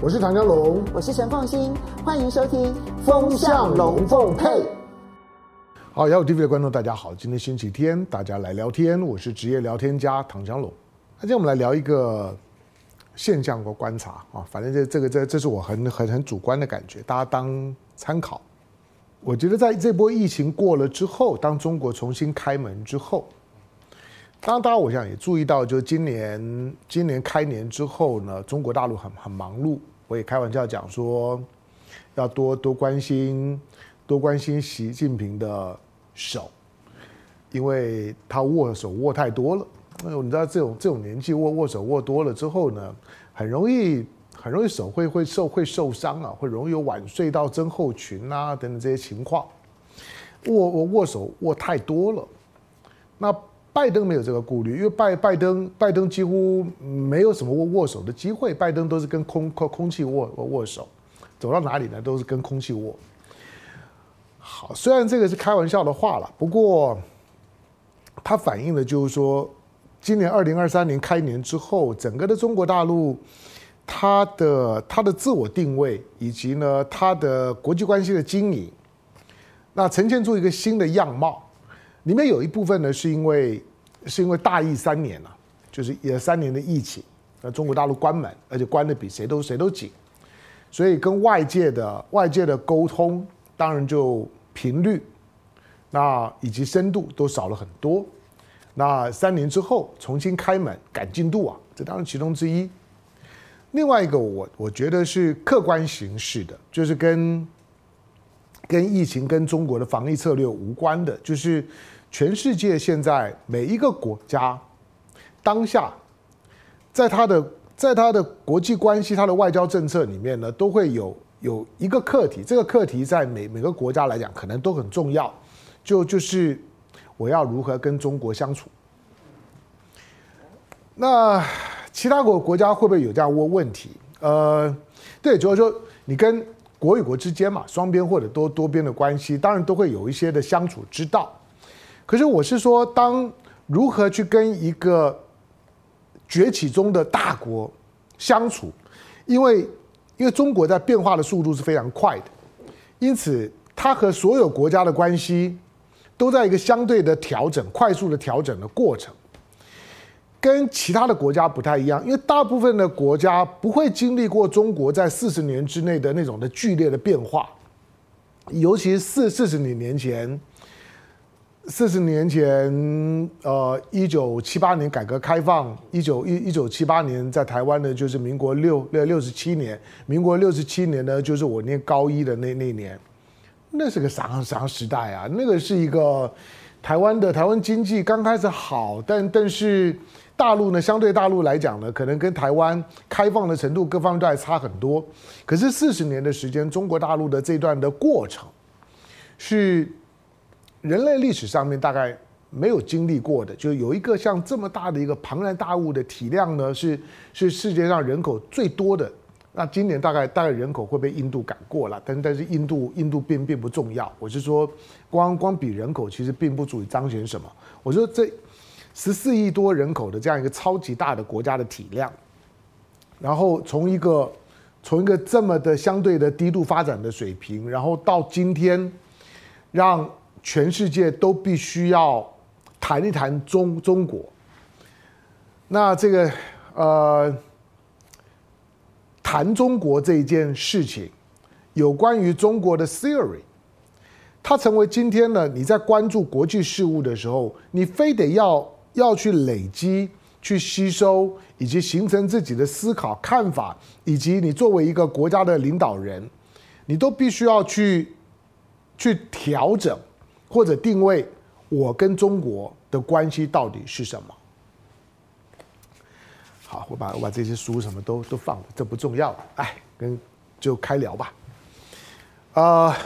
我是唐江龙，我是陈凤新，欢迎收听《风向龙凤配》。好，幺五 TV 的观众大家好，今天星期天，大家来聊天，我是职业聊天家唐江龙。那今天我们来聊一个现象和观察啊，反正这这个这这是我很很很主观的感觉，大家当参考。我觉得在这波疫情过了之后，当中国重新开门之后。当然，大家我想也注意到，就是今年今年开年之后呢，中国大陆很很忙碌。我也开玩笑讲说，要多多关心多关心习近平的手，因为他握手握太多了。哎呦你知道这种这种年纪握握手握多了之后呢，很容易很容易手会会受会受伤啊，会容易有晚睡到症候群啊等等这些情况。握握握手握太多了，那。拜登没有这个顾虑，因为拜拜登拜登几乎没有什么握握手的机会，拜登都是跟空空空气握握手，走到哪里呢都是跟空气握。好，虽然这个是开玩笑的话了，不过它反映的就是说，今年二零二三年开年之后，整个的中国大陆，它的它的自我定位以及呢它的国际关系的经营，那呈现出一个新的样貌。里面有一部分呢，是因为是因为大疫三年了，就是也三年的疫情，那中国大陆关门，而且关得比谁都谁都紧，所以跟外界的外界的沟通，当然就频率，那以及深度都少了很多。那三年之后重新开门赶进度啊，这当然其中之一。另外一个我我觉得是客观形势的，就是跟跟疫情跟中国的防疫策略无关的，就是。全世界现在每一个国家，当下，在他的在他的国际关系、他的外交政策里面呢，都会有有一个课题。这个课题在每每个国家来讲，可能都很重要。就就是我要如何跟中国相处。那其他国国家会不会有这样问问题？呃，对，就是说你跟国与国之间嘛，双边或者多多边的关系，当然都会有一些的相处之道。可是我是说，当如何去跟一个崛起中的大国相处，因为因为中国在变化的速度是非常快的，因此它和所有国家的关系都在一个相对的调整、快速的调整的过程，跟其他的国家不太一样，因为大部分的国家不会经历过中国在四十年之内的那种的剧烈的变化，尤其四四十年年前。四十年前，呃，一九七八年改革开放，一九一一九七八年在台湾呢，就是民国六六六十七年，民国六十七年呢，就是我念高一的那那年，那是个啥啥时代啊？那个是一个台湾的台湾经济刚开始好，但但是大陆呢，相对大陆来讲呢，可能跟台湾开放的程度各方面都还差很多。可是四十年的时间，中国大陆的这段的过程是。人类历史上面大概没有经历过的，就有一个像这么大的一个庞然大物的体量呢，是是世界上人口最多的。那今年大概大概人口会被印度赶过了，但但是印度印度并并不重要。我是说，光光比人口其实并不足以彰显什么。我说这十四亿多人口的这样一个超级大的国家的体量，然后从一个从一个这么的相对的低度发展的水平，然后到今天让。全世界都必须要谈一谈中中国。那这个呃，谈中国这一件事情，有关于中国的 theory，它成为今天呢，你在关注国际事务的时候，你非得要要去累积、去吸收，以及形成自己的思考、看法，以及你作为一个国家的领导人，你都必须要去去调整。或者定位我跟中国的关系到底是什么？好，我把我把这些书什么都都放了，这不重要了。哎，跟就开聊吧。啊、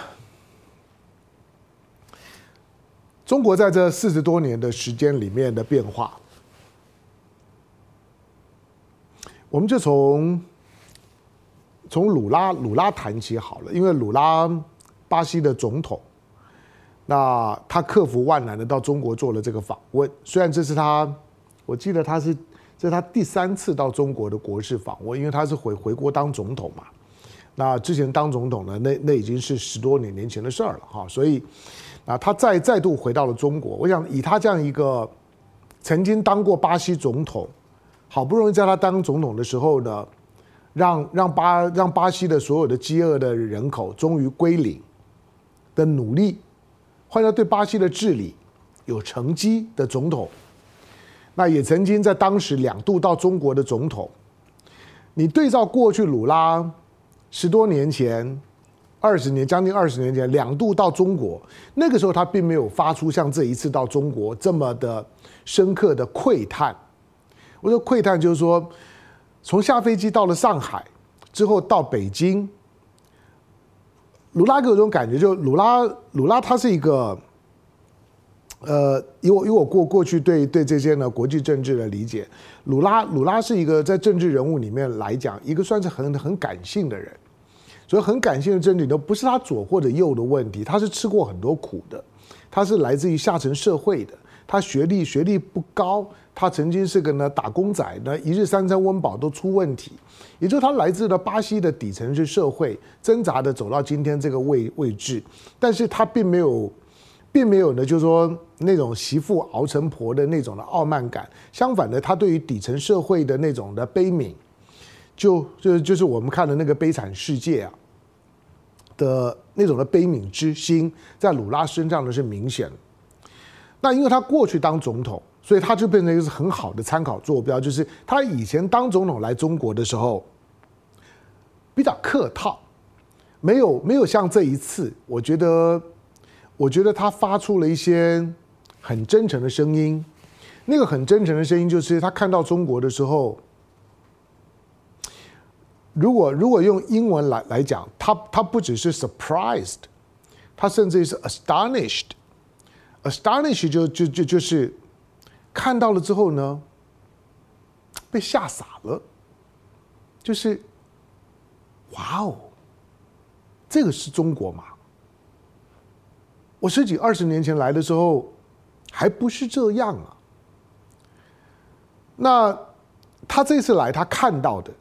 中国在这四十多年的时间里面的变化，我们就从从鲁拉鲁拉谈起好了，因为鲁拉巴西的总统。那他克服万难的到中国做了这个访问，虽然这是他，我记得他是这是他第三次到中国的国事访问，因为他是回回国当总统嘛。那之前当总统呢，那那已经是十多年年前的事儿了哈。所以啊，他再再度回到了中国。我想以他这样一个曾经当过巴西总统，好不容易在他当总统的时候呢，让让巴让巴西的所有的饥饿的人口终于归零的努力，换到对巴西的治理有成绩的总统。那也曾经在当时两度到中国的总统，你对照过去鲁拉十多年前、二十年将近二十年前两度到中国，那个时候他并没有发出像这一次到中国这么的深刻的喟叹。我说喟叹就是说，从下飞机到了上海之后到北京，鲁拉给我这种感觉，就鲁拉鲁拉他是一个。呃，以我以我过过去对对这些呢国际政治的理解，鲁拉鲁拉是一个在政治人物里面来讲，一个算是很很感性的人，所以很感性的政治都不是他左或者右的问题，他是吃过很多苦的，他是来自于下层社会的，他学历学历不高，他曾经是个呢打工仔呢，一日三餐温饱都出问题，也就是他来自了巴西的底层是社会，挣扎的走到今天这个位位置，但是他并没有。并没有呢，就是说那种媳妇熬成婆的那种的傲慢感。相反的，他对于底层社会的那种的悲悯，就就就是我们看的那个悲惨世界啊的那种的悲悯之心，在鲁拉身上呢是明显。那因为他过去当总统，所以他就变成一个很好的参考坐标。就是他以前当总统来中国的时候，比较客套，没有没有像这一次，我觉得。我觉得他发出了一些很真诚的声音，那个很真诚的声音就是他看到中国的时候，如果如果用英文来来讲，他他不只是 surprised，他甚至是 astonished，astonished 就就就就是看到了之后呢，被吓傻了，就是哇哦，这个是中国吗？我十几二十年前来的时候，还不是这样啊。那他这次来，他看到的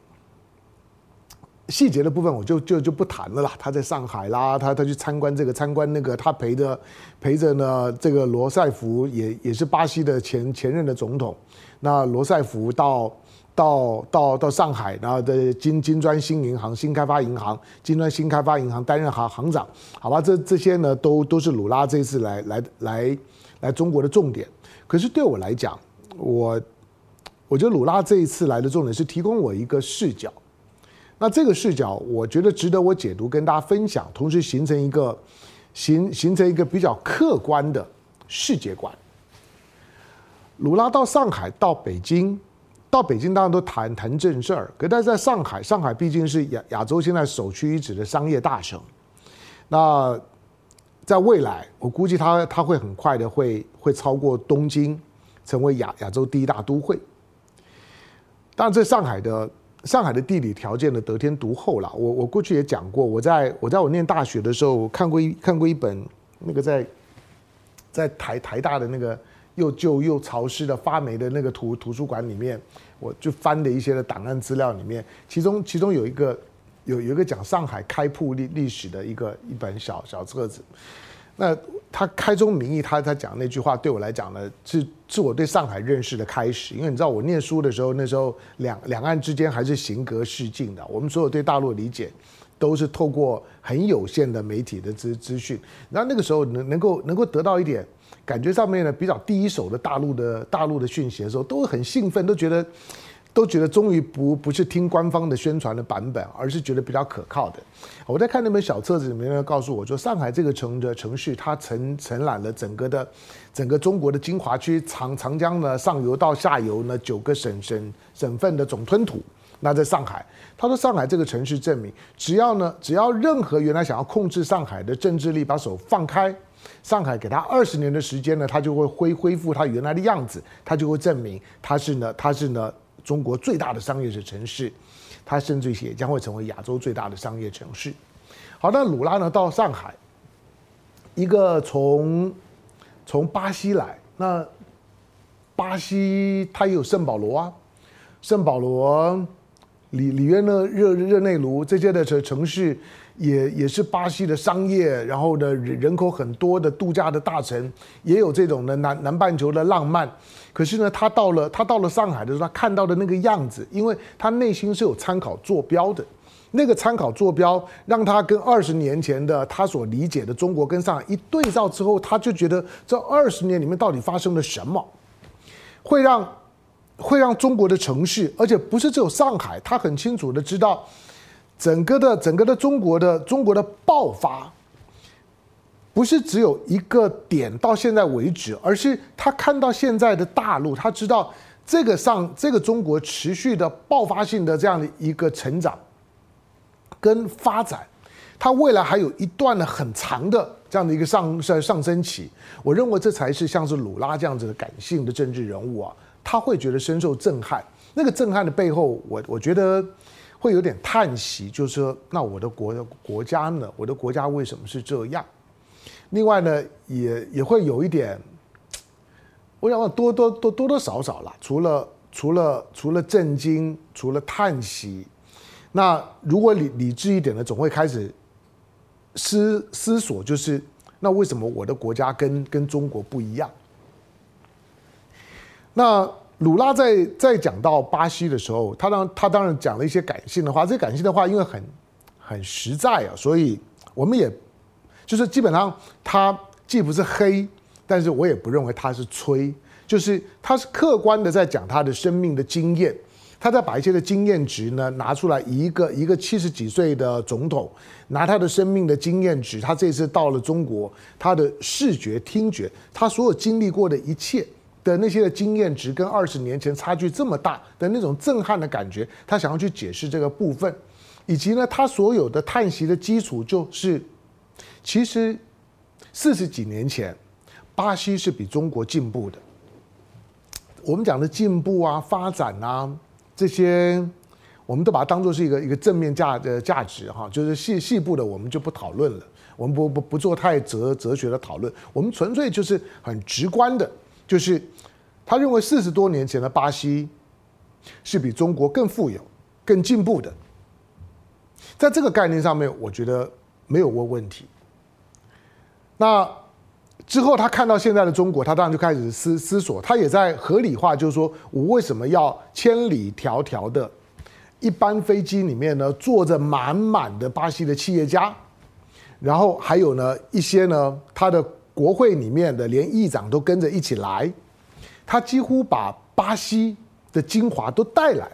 细节的部分，我就就就不谈了啦。他在上海啦，他他去参观这个参观那个，他陪着陪着呢，这个罗塞福也也是巴西的前前任的总统。那罗塞福到。到到到上海，然后的金金砖新银行、新开发银行、金砖新开发银行担任行行长，好吧，这这些呢都都是鲁拉这一次来来来来中国的重点。可是对我来讲，我我觉得鲁拉这一次来的重点是提供我一个视角。那这个视角，我觉得值得我解读，跟大家分享，同时形成一个形形成一个比较客观的世界观。鲁拉到上海，到北京。到北京当然都谈谈正事儿，可但是在上海，上海毕竟是亚亚洲现在首屈一指的商业大城。那在未来，我估计它它会很快的会会超过东京，成为亚亚洲第一大都会。当然，这上海的上海的地理条件的得天独厚了。我我过去也讲过，我在我在我念大学的时候我看过一看过一本那个在在台台大的那个。又旧又潮湿的发霉的那个图图书馆里面，我就翻的一些的档案资料里面，其中其中有一个有有一个讲上海开铺历历史的一个一本小小册子，那他开宗明义，他他讲那句话对我来讲呢，是是我对上海认识的开始，因为你知道我念书的时候，那时候两两岸之间还是形隔世境的，我们所有对大陆的理解都是透过很有限的媒体的资 资讯，然后那个时候能能够能够得到一点。感觉上面呢，比较第一手的大陆的大陆的讯息的时候，都会很兴奋，都觉得都觉得终于不不是听官方的宣传的版本，而是觉得比较可靠的。我在看那本小册子里面，告诉我说，上海这个城的城市，它承承揽了整个的整个中国的精华区，长长江呢上游到下游呢九个省省省份的总吞吐。那在上海，他说上海这个城市证明，只要呢只要任何原来想要控制上海的政治力把手放开。上海给他二十年的时间呢，他就会恢恢复他原来的样子，他就会证明他是呢，他是呢中国最大的商业的城市，它甚至也将会成为亚洲最大的商业城市。好，那鲁拉呢到上海，一个从从巴西来，那巴西它也有圣保罗啊，圣保罗、里里约热热热内卢这些的城城市。也也是巴西的商业，然后呢，人口很多的度假的大城，也有这种的南南半球的浪漫。可是呢，他到了他到了上海的时候，他看到的那个样子，因为他内心是有参考坐标的，那个参考坐标让他跟二十年前的他所理解的中国跟上海一对照之后，他就觉得这二十年里面到底发生了什么，会让会让中国的城市，而且不是只有上海，他很清楚的知道。整个的整个的中国的中国的爆发，不是只有一个点到现在为止，而是他看到现在的大陆，他知道这个上这个中国持续的爆发性的这样的一个成长跟发展，他未来还有一段的很长的这样的一个上上上升期。我认为这才是像是鲁拉这样子的感性的政治人物啊，他会觉得深受震撼。那个震撼的背后，我我觉得。会有点叹息，就是说，那我的国国家呢？我的国家为什么是这样？另外呢，也也会有一点，我想多多多多多少少啦，除了除了除了震惊，除了叹息，那如果理理智一点呢，总会开始思思索，就是那为什么我的国家跟跟中国不一样？那。鲁拉在在讲到巴西的时候，他当他当然讲了一些感性的话。这些感性的话，因为很很实在啊，所以我们也就是基本上他既不是黑，但是我也不认为他是吹，就是他是客观的在讲他的生命的经验，他在把一些的经验值呢拿出来，一个一个七十几岁的总统拿他的生命的经验值，他这次到了中国，他的视觉、听觉，他所有经历过的一切。的那些的经验值跟二十年前差距这么大的那种震撼的感觉，他想要去解释这个部分，以及呢，他所有的叹息的基础就是，其实四十几年前，巴西是比中国进步的。我们讲的进步啊、发展啊这些，我们都把它当做是一个一个正面价的价值哈，就是细细部的我们就不讨论了，我们不不不做太哲哲学的讨论，我们纯粹就是很直观的。就是他认为四十多年前的巴西是比中国更富有、更进步的，在这个概念上面，我觉得没有问问题。那之后，他看到现在的中国，他当然就开始思思索，他也在合理化，就是说我为什么要千里迢迢的一班飞机里面呢，坐着满满的巴西的企业家，然后还有呢一些呢他的。国会里面的连议长都跟着一起来，他几乎把巴西的精华都带来了。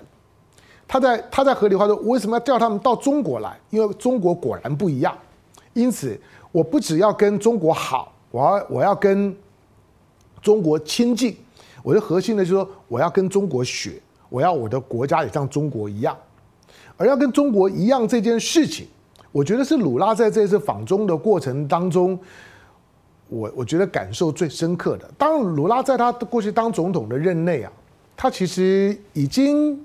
他在他在合理化说，我为什么要叫他们到中国来？因为中国果然不一样。因此，我不只要跟中国好，我要我要跟中国亲近。我的核心呢，就是说我要跟中国学，我要我的国家也像中国一样。而要跟中国一样这件事情，我觉得是鲁拉在这次访中的过程当中。我我觉得感受最深刻的，当卢拉在他过去当总统的任内啊，他其实已经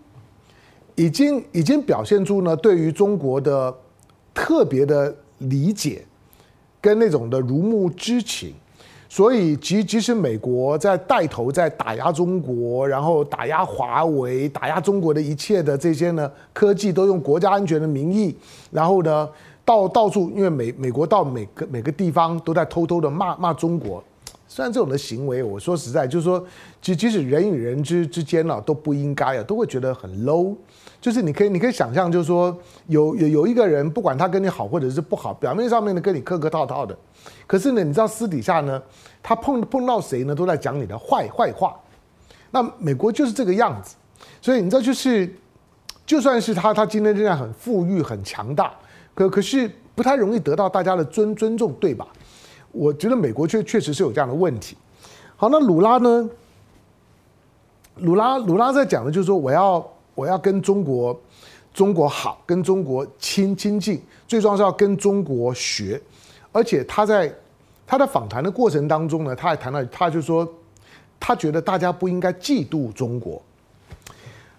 已经已经表现出呢对于中国的特别的理解跟那种的如沐之情，所以即即使美国在带头在打压中国，然后打压华为，打压中国的一切的这些呢科技都用国家安全的名义，然后呢。到到处，因为美美国到每个每个地方都在偷偷的骂骂中国，虽然这种的行为，我说实在，就是说，即即使人与人之之间呢，都不应该啊，都会觉得很 low。就是你可以你可以想象，就是说，有有有一个人，不管他跟你好或者是不好，表面上面呢跟你客客套套的，可是呢，你知道私底下呢，他碰碰到谁呢，都在讲你的坏坏话。那美国就是这个样子，所以你知道，就是就算是他他今天这样很富裕很强大。可可是不太容易得到大家的尊尊重，对吧？我觉得美国确确实是有这样的问题。好，那鲁拉呢？鲁拉鲁拉在讲的就是说，我要我要跟中国中国好，跟中国亲亲近，最重要是要跟中国学。而且他在他的访谈的过程当中呢，他还谈到，他就说，他觉得大家不应该嫉妒中国。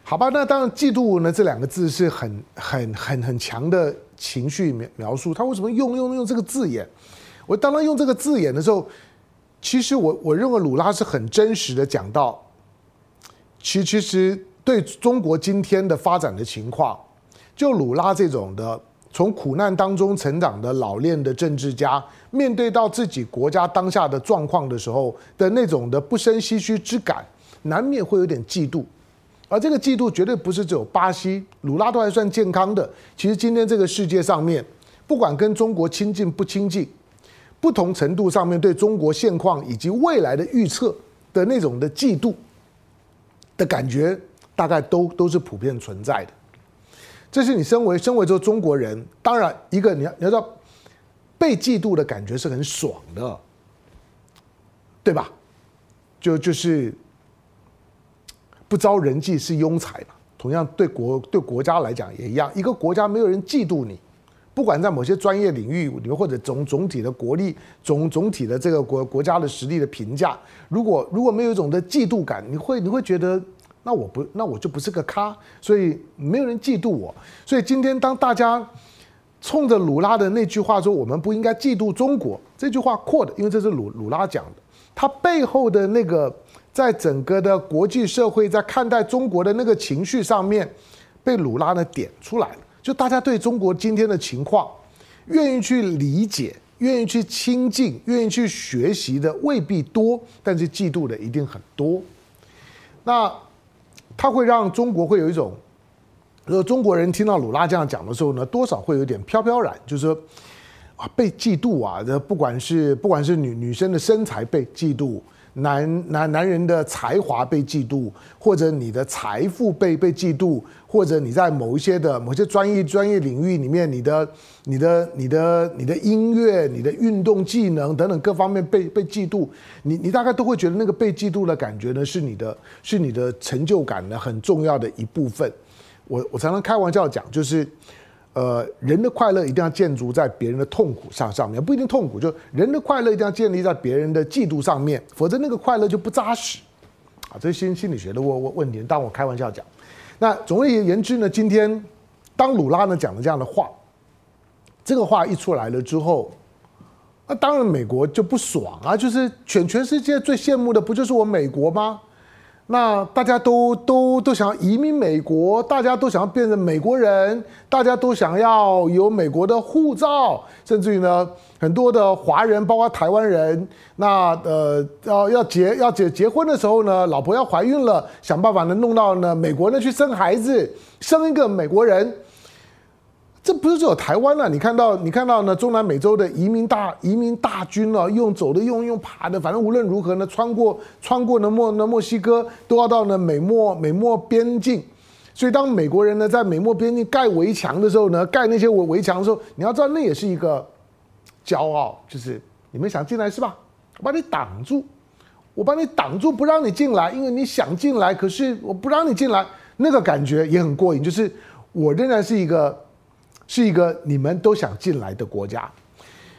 好吧，那当然嫉妒呢这两个字是很很很很强的。情绪描描述，他为什么用用用这个字眼？我当他用这个字眼的时候，其实我我认为鲁拉是很真实的讲到，其其实对中国今天的发展的情况，就鲁拉这种的从苦难当中成长的老练的政治家，面对到自己国家当下的状况的时候的那种的不生唏嘘之感，难免会有点嫉妒。而这个嫉妒绝对不是只有巴西，鲁拉都还算健康的。其实今天这个世界上面，不管跟中国亲近不亲近，不同程度上面对中国现况以及未来的预测的那种的嫉妒的感觉。大概都都是普遍存在的，这是你身为身为做中国人，当然一个你要你要知道，被嫉妒的感觉是很爽的，对吧？就就是不招人忌是庸才嘛。同样对国对国家来讲也一样，一个国家没有人嫉妒你，不管在某些专业领域里面或者总总体的国力总总体的这个国国家的实力的评价，如果如果没有一种的嫉妒感，你会你会觉得。那我不，那我就不是个咖，所以没有人嫉妒我。所以今天当大家冲着鲁拉的那句话说“我们不应该嫉妒中国”这句话扩的因为这是鲁鲁拉讲的，他背后的那个在整个的国际社会在看待中国的那个情绪上面，被鲁拉呢点出来了。就大家对中国今天的情况，愿意去理解、愿意去亲近、愿意去学习的未必多，但是嫉妒的一定很多。那。他会让中国会有一种，呃，中国人听到鲁拉这样讲的时候呢，多少会有点飘飘然，就是说啊，被嫉妒啊，这不管是不管是女女生的身材被嫉妒，男男男人的才华被嫉妒，或者你的财富被被嫉妒，或者你在某一些的某些专业专业领域里面，你的你的你的你的音乐、你的运动技能等等各方面被被嫉妒，你你大概都会觉得那个被嫉妒的感觉呢，是你的是你的成就感呢很重要的一部分。我我常常开玩笑讲，就是。呃，人的快乐一定要建筑在别人的痛苦上上面，不一定痛苦，就人的快乐一定要建立在别人的嫉妒上面，否则那个快乐就不扎实。啊，这是心心理学的问问问题，当我开玩笑讲。那总而言之呢，今天当鲁拉呢讲了这样的话，这个话一出来了之后，那当然美国就不爽啊，就是全全世界最羡慕的不就是我美国吗？那大家都都都想移民美国，大家都想要变成美国人，大家都想要有美国的护照，甚至于呢，很多的华人，包括台湾人，那呃要要结要结结婚的时候呢，老婆要怀孕了，想办法能弄到呢美国呢去生孩子，生一个美国人。这不是只有台湾了，你看到你看到呢，中南美洲的移民大移民大军了，用走的用用爬的，反正无论如何呢，穿过穿过呢墨呢墨西哥，都要到呢美墨美墨边境。所以当美国人呢在美墨边境盖围墙的时候呢，盖那些围围墙的时候，你要知道那也是一个骄傲，就是你们想进来是吧？我把你挡住，我把你挡住不让你进来，因为你想进来，可是我不让你进来，那个感觉也很过瘾，就是我仍然是一个。是一个你们都想进来的国家，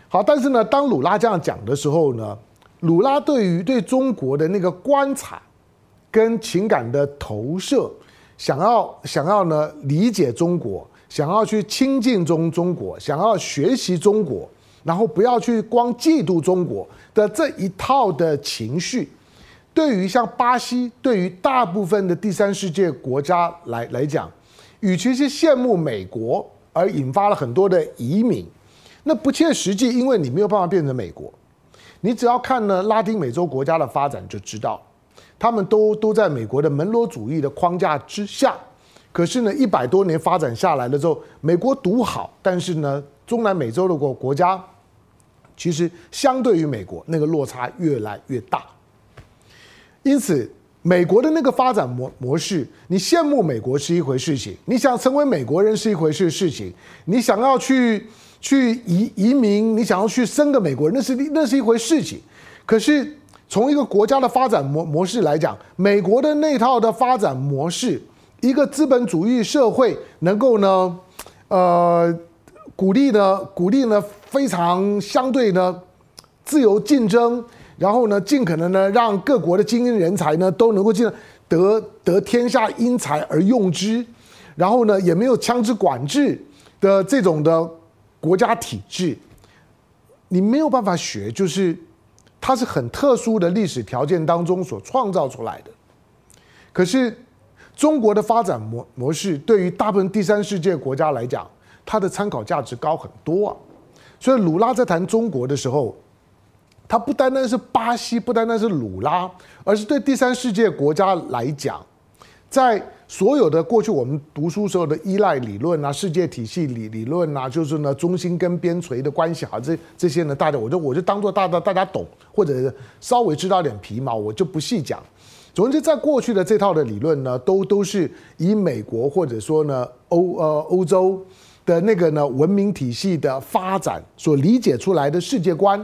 好，但是呢，当鲁拉这样讲的时候呢，鲁拉对于对中国的那个观察跟情感的投射，想要想要呢理解中国，想要去亲近中中国，想要学习中国，然后不要去光嫉妒中国的这一套的情绪，对于像巴西，对于大部分的第三世界国家来来讲，与其是羡慕美国。而引发了很多的移民，那不切实际，因为你没有办法变成美国。你只要看呢拉丁美洲国家的发展就知道，他们都都在美国的门罗主义的框架之下。可是呢，一百多年发展下来了之后，美国独好，但是呢，中南美洲的国国家其实相对于美国那个落差越来越大，因此。美国的那个发展模模式，你羡慕美国是一回事情，你想成为美国人是一回事事情，你想要去去移移民，你想要去生个美国人，那是那是一回事情。可是从一个国家的发展模模式来讲，美国的那套的发展模式，一个资本主义社会能够呢，呃，鼓励呢，鼓励呢，非常相对呢，自由竞争。然后呢，尽可能呢，让各国的精英人才呢都能够进得得天下英才而用之，然后呢，也没有枪支管制的这种的国家体制，你没有办法学，就是它是很特殊的历史条件当中所创造出来的。可是中国的发展模模式对于大部分第三世界国家来讲，它的参考价值高很多啊。所以鲁拉在谈中国的时候，它不单单是巴西，不单单是鲁拉，而是对第三世界国家来讲，在所有的过去我们读书时候的依赖理论啊、世界体系理理论啊，就是呢中心跟边陲的关系，啊，这这些呢，大家我就我就当做大家大家懂，或者稍微知道点皮毛，我就不细讲。总之，在过去的这套的理论呢，都都是以美国或者说呢欧呃欧洲的那个呢文明体系的发展所理解出来的世界观，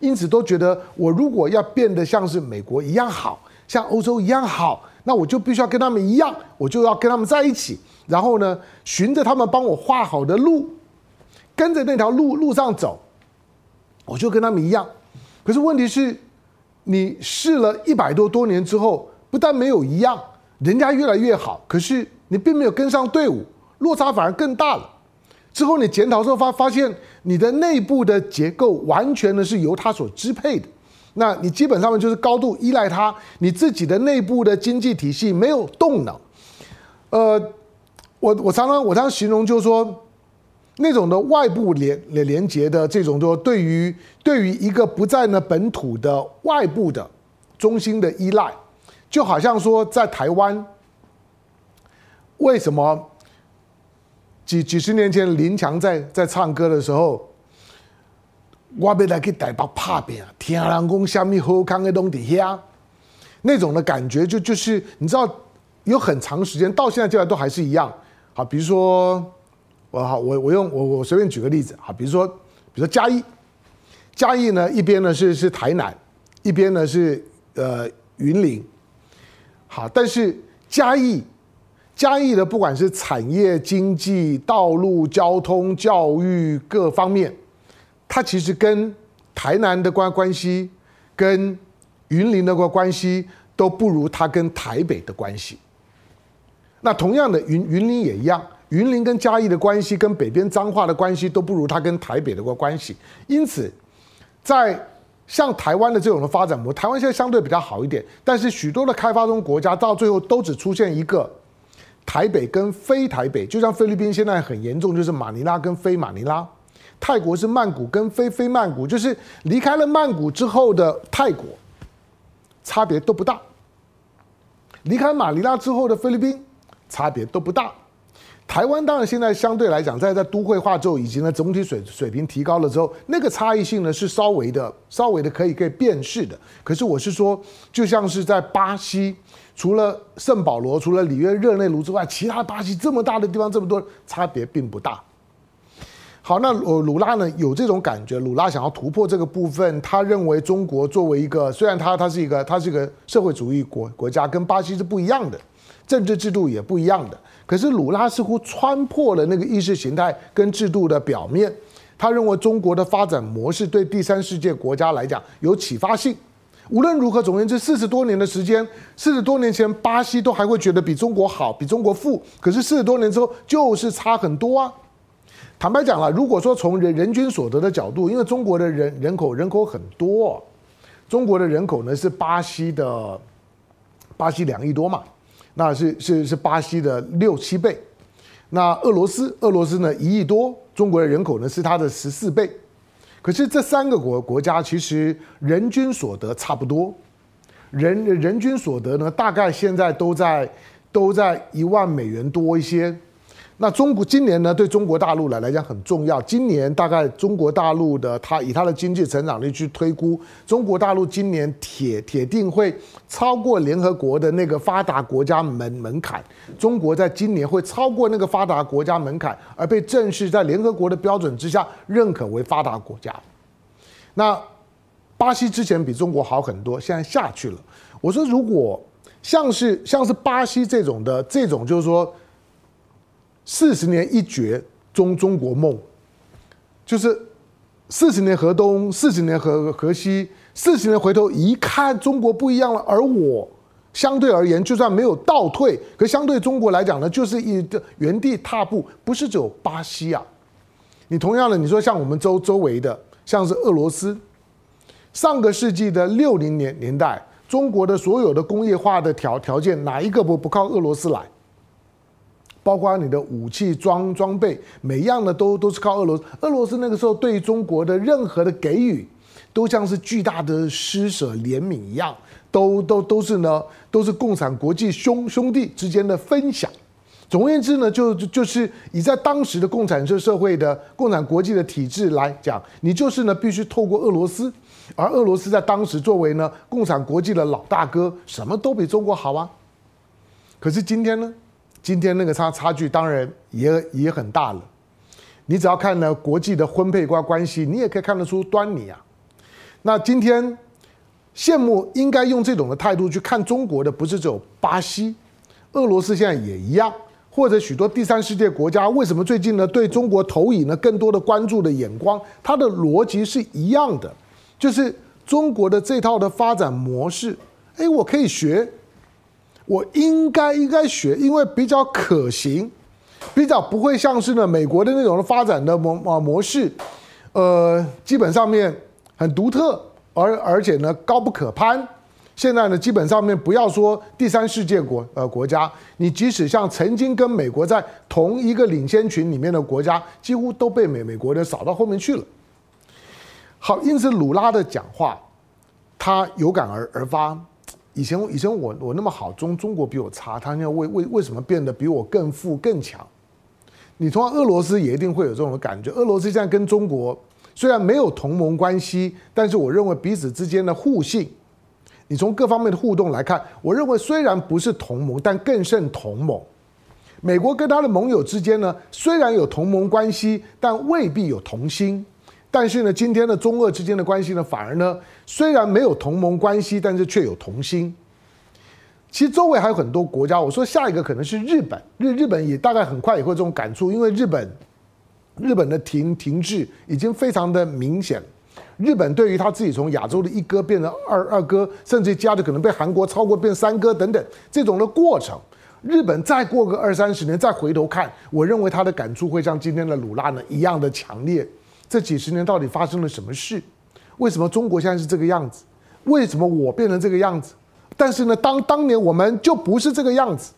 因此都觉得我如果要变得像是美国一样好，像欧洲一样好。那我就必须要跟他们一样，我就要跟他们在一起，然后呢，循着他们帮我画好的路，跟着那条路路上走，我就跟他们一样。可是问题是，你试了一百多多年之后，不但没有一样，人家越来越好，可是你并没有跟上队伍，落差反而更大了。之后你检讨之后发发现，你的内部的结构完全呢是由它所支配的。那你基本上面就是高度依赖它，你自己的内部的经济体系没有动能。呃，我我常常我常形容就是说，那种的外部连连连接的这种，就对于对于一个不在呢本土的外部的中心的依赖，就好像说在台湾，为什么几几十年前林强在在唱歌的时候。我要来去台北打拼，听人讲什么好康的东西呀？那种的感觉就就是你知道，有很长时间到现在进来都还是一样。好，比如说我好我我用我我随便举个例子，好，比如说比如说嘉义，嘉义呢一边呢是是台南，一边呢是呃云林。好，但是嘉义嘉义的不管是产业、经济、道路、交通、教育各方面。它其实跟台南的关关系，跟云林的关关系都不如它跟台北的关系。那同样的，云云林也一样，云林跟嘉义的关系，跟北边彰化的关系都不如它跟台北的关关系。因此，在像台湾的这种的发展模，台湾现在相对比较好一点，但是许多的开发中国家到最后都只出现一个台北跟非台北，就像菲律宾现在很严重，就是马尼拉跟非马尼拉。泰国是曼谷跟非非曼谷，就是离开了曼谷之后的泰国，差别都不大。离开马尼拉之后的菲律宾，差别都不大。台湾当然现在相对来讲，在在都会化之后，以及呢总体水水平提高了之后，那个差异性呢是稍微的、稍微的可以可以辨识的。可是我是说，就像是在巴西，除了圣保罗、除了里约热内卢之外，其他巴西这么大的地方，这么多差别并不大。好，那鲁鲁拉呢有这种感觉，鲁拉想要突破这个部分，他认为中国作为一个，虽然他他是一个，他是一个社会主义国国家，跟巴西是不一样的，政治制度也不一样的，可是鲁拉似乎穿破了那个意识形态跟制度的表面，他认为中国的发展模式对第三世界国家来讲有启发性。无论如何，总而言之，四十多年的时间，四十多年前巴西都还会觉得比中国好，比中国富，可是四十多年之后就是差很多啊。坦白讲了，如果说从人人均所得的角度，因为中国的人人口人口很多，中国的人口呢是巴西的巴西两亿多嘛，那是是是巴西的六七倍。那俄罗斯俄罗斯呢一亿多，中国的人口呢是它的十四倍。可是这三个国国家其实人均所得差不多，人人均所得呢大概现在都在都在一万美元多一些。那中国今年呢，对中国大陆来来讲很重要。今年大概中国大陆的它以它的经济成长率去推估，中国大陆今年铁铁定会超过联合国的那个发达国家门门槛。中国在今年会超过那个发达国家门槛，而被正式在联合国的标准之下认可为发达国家。那巴西之前比中国好很多，现在下去了。我说，如果像是像是巴西这种的这种，就是说。四十年一觉中中国梦，就是四十年河东，四十年河河西，四十年回头一看，中国不一样了。而我相对而言，就算没有倒退，可相对中国来讲呢，就是一个原地踏步。不是只有巴西啊，你同样的，你说像我们周周围的，像是俄罗斯，上个世纪的六零年年代，中国的所有的工业化的条条件，哪一个不不靠俄罗斯来？包括你的武器装装备，每一样的都都是靠俄罗斯。俄罗斯那个时候对中国的任何的给予，都像是巨大的施舍怜悯一样，都都都是呢，都是共产国际兄兄弟之间的分享。总而言之呢，就就就是以在当时的共产社社会的共产国际的体制来讲，你就是呢必须透过俄罗斯，而俄罗斯在当时作为呢共产国际的老大哥，什么都比中国好啊。可是今天呢，今天那个差差距当然也也很大了。你只要看呢国际的婚配关关系，你也可以看得出端倪啊。那今天羡慕应该用这种的态度去看中国的，不是只有巴西，俄罗斯现在也一样。或者许多第三世界国家为什么最近呢对中国投以呢更多的关注的眼光？它的逻辑是一样的，就是中国的这套的发展模式，哎，我可以学，我应该应该学，因为比较可行，比较不会像是呢美国的那种发展的模啊模式，呃，基本上面很独特，而而且呢高不可攀。现在呢，基本上面不要说第三世界国呃国家，你即使像曾经跟美国在同一个领先群里面的国家，几乎都被美美国的扫到后面去了。好，因此鲁拉的讲话，他有感而而发。以前以前我我那么好，中中国比我差，他要为为为什么变得比我更富更强？你从俄罗斯也一定会有这种感觉。俄罗斯现在跟中国虽然没有同盟关系，但是我认为彼此之间的互信。你从各方面的互动来看，我认为虽然不是同盟，但更胜同盟。美国跟他的盟友之间呢，虽然有同盟关系，但未必有同心。但是呢，今天的中俄之间的关系呢，反而呢，虽然没有同盟关系，但是却有同心。其实周围还有很多国家，我说下一个可能是日本，日日本也大概很快也会有这种感触，因为日本日本的停停滞已经非常的明显。日本对于他自己从亚洲的一哥变成二二哥，甚至加的可能被韩国超过变三哥等等这种的过程，日本再过个二三十年再回头看，我认为他的感触会像今天的鲁拉呢一样的强烈。这几十年到底发生了什么事？为什么中国现在是这个样子？为什么我变成这个样子？但是呢，当当年我们就不是这个样子。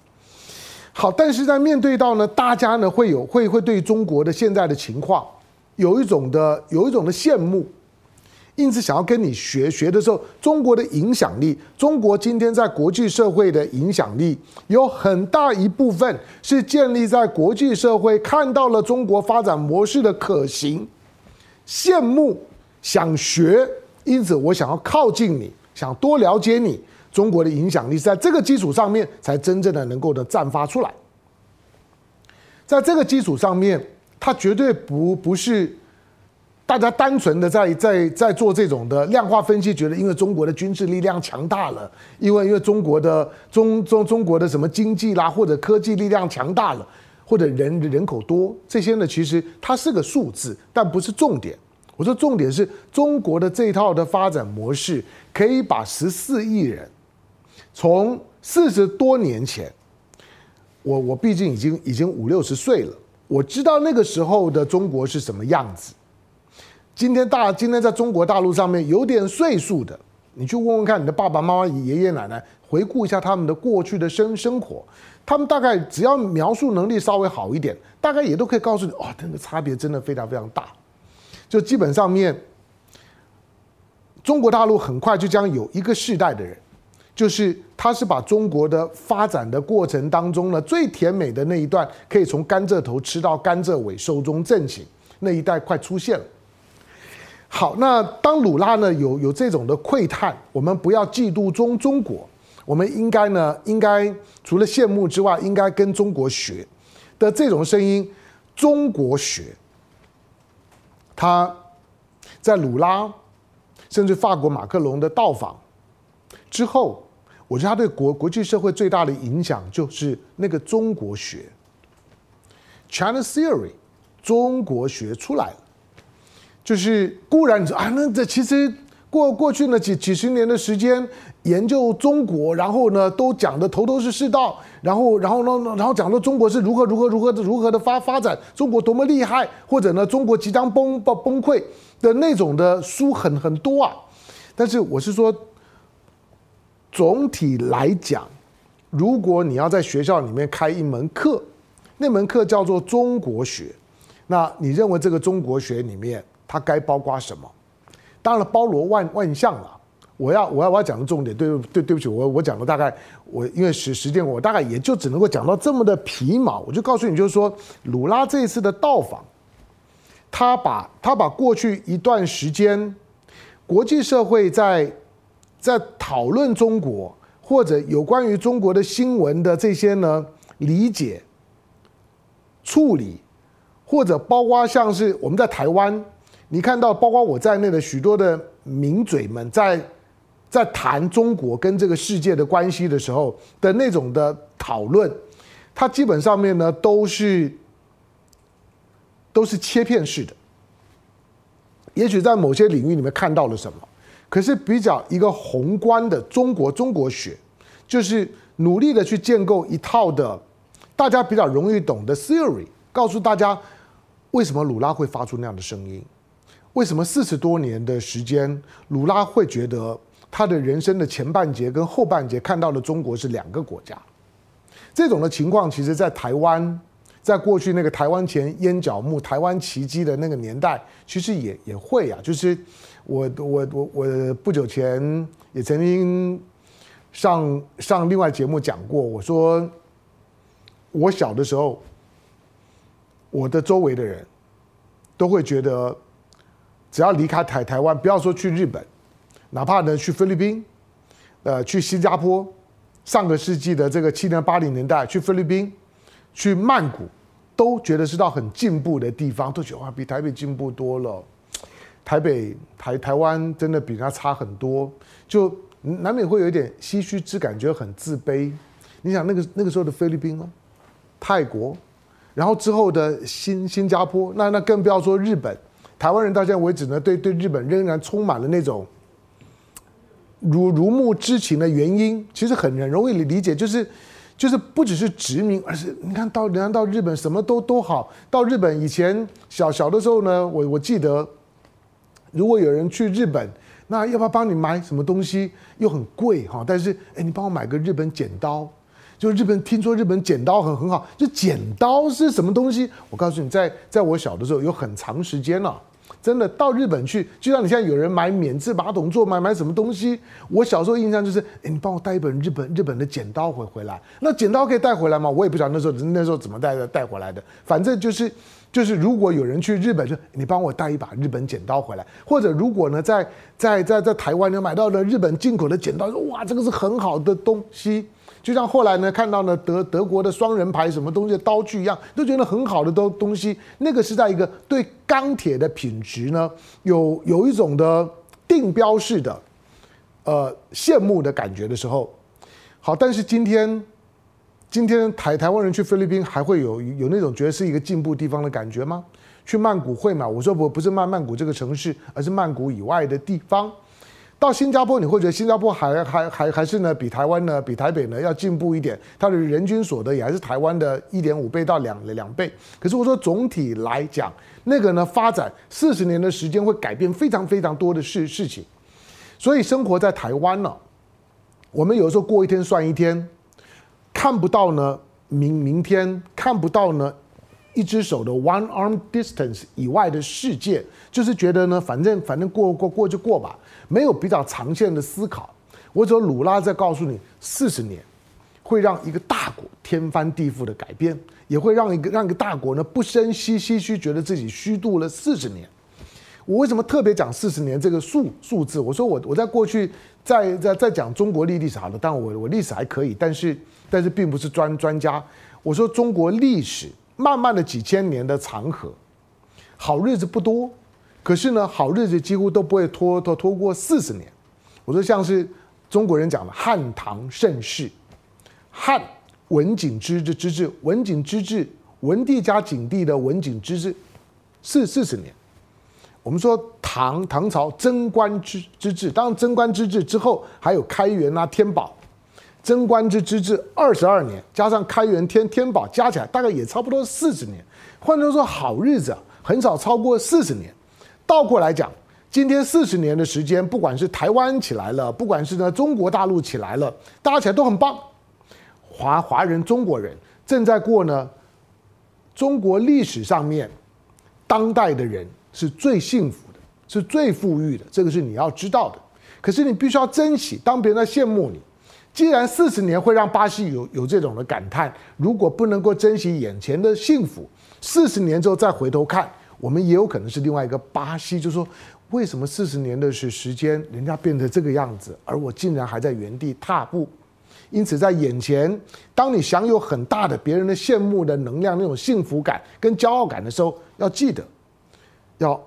好，但是在面对到呢，大家呢会有会会对中国的现在的情况有一种的有一种的羡慕。因此，想要跟你学学的时候，中国的影响力，中国今天在国际社会的影响力，有很大一部分是建立在国际社会看到了中国发展模式的可行，羡慕，想学。因此，我想要靠近你，想多了解你。中国的影响力是在这个基础上面，才真正的能够的绽发出来。在这个基础上面，它绝对不不是。大家单纯的在在在做这种的量化分析，觉得因为中国的军事力量强大了，因为因为中国的中中中国的什么经济啦或者科技力量强大了，或者人人口多这些呢，其实它是个数字，但不是重点。我说重点是中国的这套的发展模式，可以把十四亿人从四十多年前，我我毕竟已经已经五六十岁了，我知道那个时候的中国是什么样子。今天大今天在中国大陆上面有点岁数的，你去问问看你的爸爸妈妈、爷爷奶奶，回顾一下他们的过去的生生活，他们大概只要描述能力稍微好一点，大概也都可以告诉你，哇，那个差别真的非常非常大。就基本上面，中国大陆很快就将有一个世代的人，就是他是把中国的发展的过程当中呢，最甜美的那一段，可以从甘蔗头吃到甘蔗尾，寿终正寝，那一代快出现了。好，那当鲁拉呢有有这种的喟叹，我们不要嫉妒中中国，我们应该呢应该除了羡慕之外，应该跟中国学的这种声音，中国学，他在鲁拉甚至法国马克龙的到访之后，我觉得他对国国际社会最大的影响就是那个中国学，China Theory，中国学出来了。就是固然你说啊，那这其实过过去那几几十年的时间研究中国，然后呢都讲的头头是是道，然后然后呢然后讲的中国是如何如何如何的如何的发发展，中国多么厉害，或者呢中国即将崩崩崩溃的那种的书很很多啊。但是我是说，总体来讲，如果你要在学校里面开一门课，那门课叫做中国学，那你认为这个中国学里面它该包括什么？当然了，包罗万万象了。我要我要我要讲的重点，对对对不起，我我讲的大概我因为时时间，我大概也就只能够讲到这么的皮毛。我就告诉你，就是说，鲁拉这一次的到访，他把他把过去一段时间国际社会在在讨论中国或者有关于中国的新闻的这些呢理解、处理，或者包括像是我们在台湾，你看到包括我在内的许多的名嘴们在。在谈中国跟这个世界的关系的时候的那种的讨论，它基本上面呢都是都是切片式的。也许在某些领域里面看到了什么，可是比较一个宏观的中国中国学，就是努力的去建构一套的大家比较容易懂的 theory，告诉大家为什么鲁拉会发出那样的声音，为什么四十多年的时间鲁拉会觉得。他的人生的前半截跟后半截看到的中国是两个国家，这种的情况，其实在台湾，在过去那个台湾前烟角木、台湾奇迹的那个年代，其实也也会啊。就是我我我我不久前也曾经上上另外节目讲过，我说我小的时候，我的周围的人都会觉得，只要离开台台湾，不要说去日本。哪怕呢去菲律宾，呃，去新加坡，上个世纪的这个七零八零年代去菲律宾，去曼谷，都觉得是到很进步的地方，都觉得哇比台北进步多了。台北台台湾真的比它差很多，就难免会有一点唏嘘之感，觉得很自卑。你想那个那个时候的菲律宾哦，泰国，然后之后的新新加坡，那那更不要说日本。台湾人到现在为止呢，对对日本仍然充满了那种。如如沐之情的原因，其实很很容易理解，就是就是不只是殖民，而是你看到人家到日本什么都都好。到日本以前小小的时候呢，我我记得，如果有人去日本，那要不要帮你买什么东西？又很贵哈，但是哎，你帮我买个日本剪刀，就日本听说日本剪刀很很好，就剪刀是什么东西？我告诉你，在在我小的时候有很长时间了。真的到日本去，就像你现在有人买免治马桶座，买买什么东西。我小时候印象就是，哎，你帮我带一本日本日本的剪刀回回来。那剪刀可以带回来吗？我也不晓得那时候那时候怎么带的带回来的。反正就是就是，如果有人去日本，就你帮我带一把日本剪刀回来。或者如果呢，在在在在台湾你买到了日本进口的剪刀，哇，这个是很好的东西。就像后来呢，看到呢德德国的双人牌什么东西的刀具一样，都觉得很好的东东西。那个是在一个对钢铁的品质呢，有有一种的定标式的，呃羡慕的感觉的时候。好，但是今天今天台台湾人去菲律宾还会有有那种觉得是一个进步地方的感觉吗？去曼谷会吗？我说不不是曼曼谷这个城市，而是曼谷以外的地方。到新加坡，你会觉得新加坡还还还还是呢，比台湾呢，比台北呢要进步一点。它的人均所得也还是台湾的一点五倍到两两倍。可是我说总体来讲，那个呢发展四十年的时间会改变非常非常多的事事情。所以生活在台湾呢，我们有时候过一天算一天，看不到呢明明天，看不到呢一只手的 one arm distance 以外的世界，就是觉得呢反正反正过过过就过吧。没有比较长线的思考，我只有鲁拉在告诉你，四十年会让一个大国天翻地覆的改变，也会让一个让一个大国呢不胜唏唏嘘，觉得自己虚度了四十年。我为什么特别讲四十年这个数数字？我说我我在过去在在在讲中国历历史好了，但我我历史还可以，但是但是并不是专专家。我说中国历史慢慢的几千年的长河，好日子不多。可是呢，好日子几乎都不会拖拖拖过四十年。我说像是中国人讲的汉唐盛世，汉文景之治之治，文景之治，文帝加景帝的文景之治，四四十年。我们说唐唐朝贞观之之治，当然贞观之治之后还有开元啊天宝，贞观之之治二十二年，加上开元天天宝加起来大概也差不多四十年。换句话说，好日子很少超过四十年。倒过来讲，今天四十年的时间，不管是台湾起来了，不管是呢中国大陆起来了，大家起来都很棒。华华人中国人正在过呢，中国历史上面当代的人是最幸福的，是最富裕的，这个是你要知道的。可是你必须要珍惜，当别人在羡慕你。既然四十年会让巴西有有这种的感叹，如果不能够珍惜眼前的幸福，四十年之后再回头看，我们也有可能是另外一个巴西。就是说，为什么四十年的是时间，人家变成这个样子，而我竟然还在原地踏步？因此，在眼前，当你享有很大的别人的羡慕的能量，那种幸福感跟骄傲感的时候，要记得，要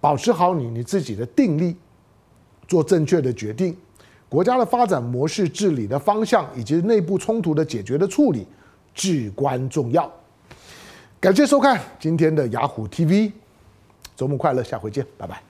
保持好你你自己的定力，做正确的决定。国家的发展模式、治理的方向以及内部冲突的解决的处理至关重要。感谢收看今天的雅虎 TV，周末快乐，下回见，拜拜。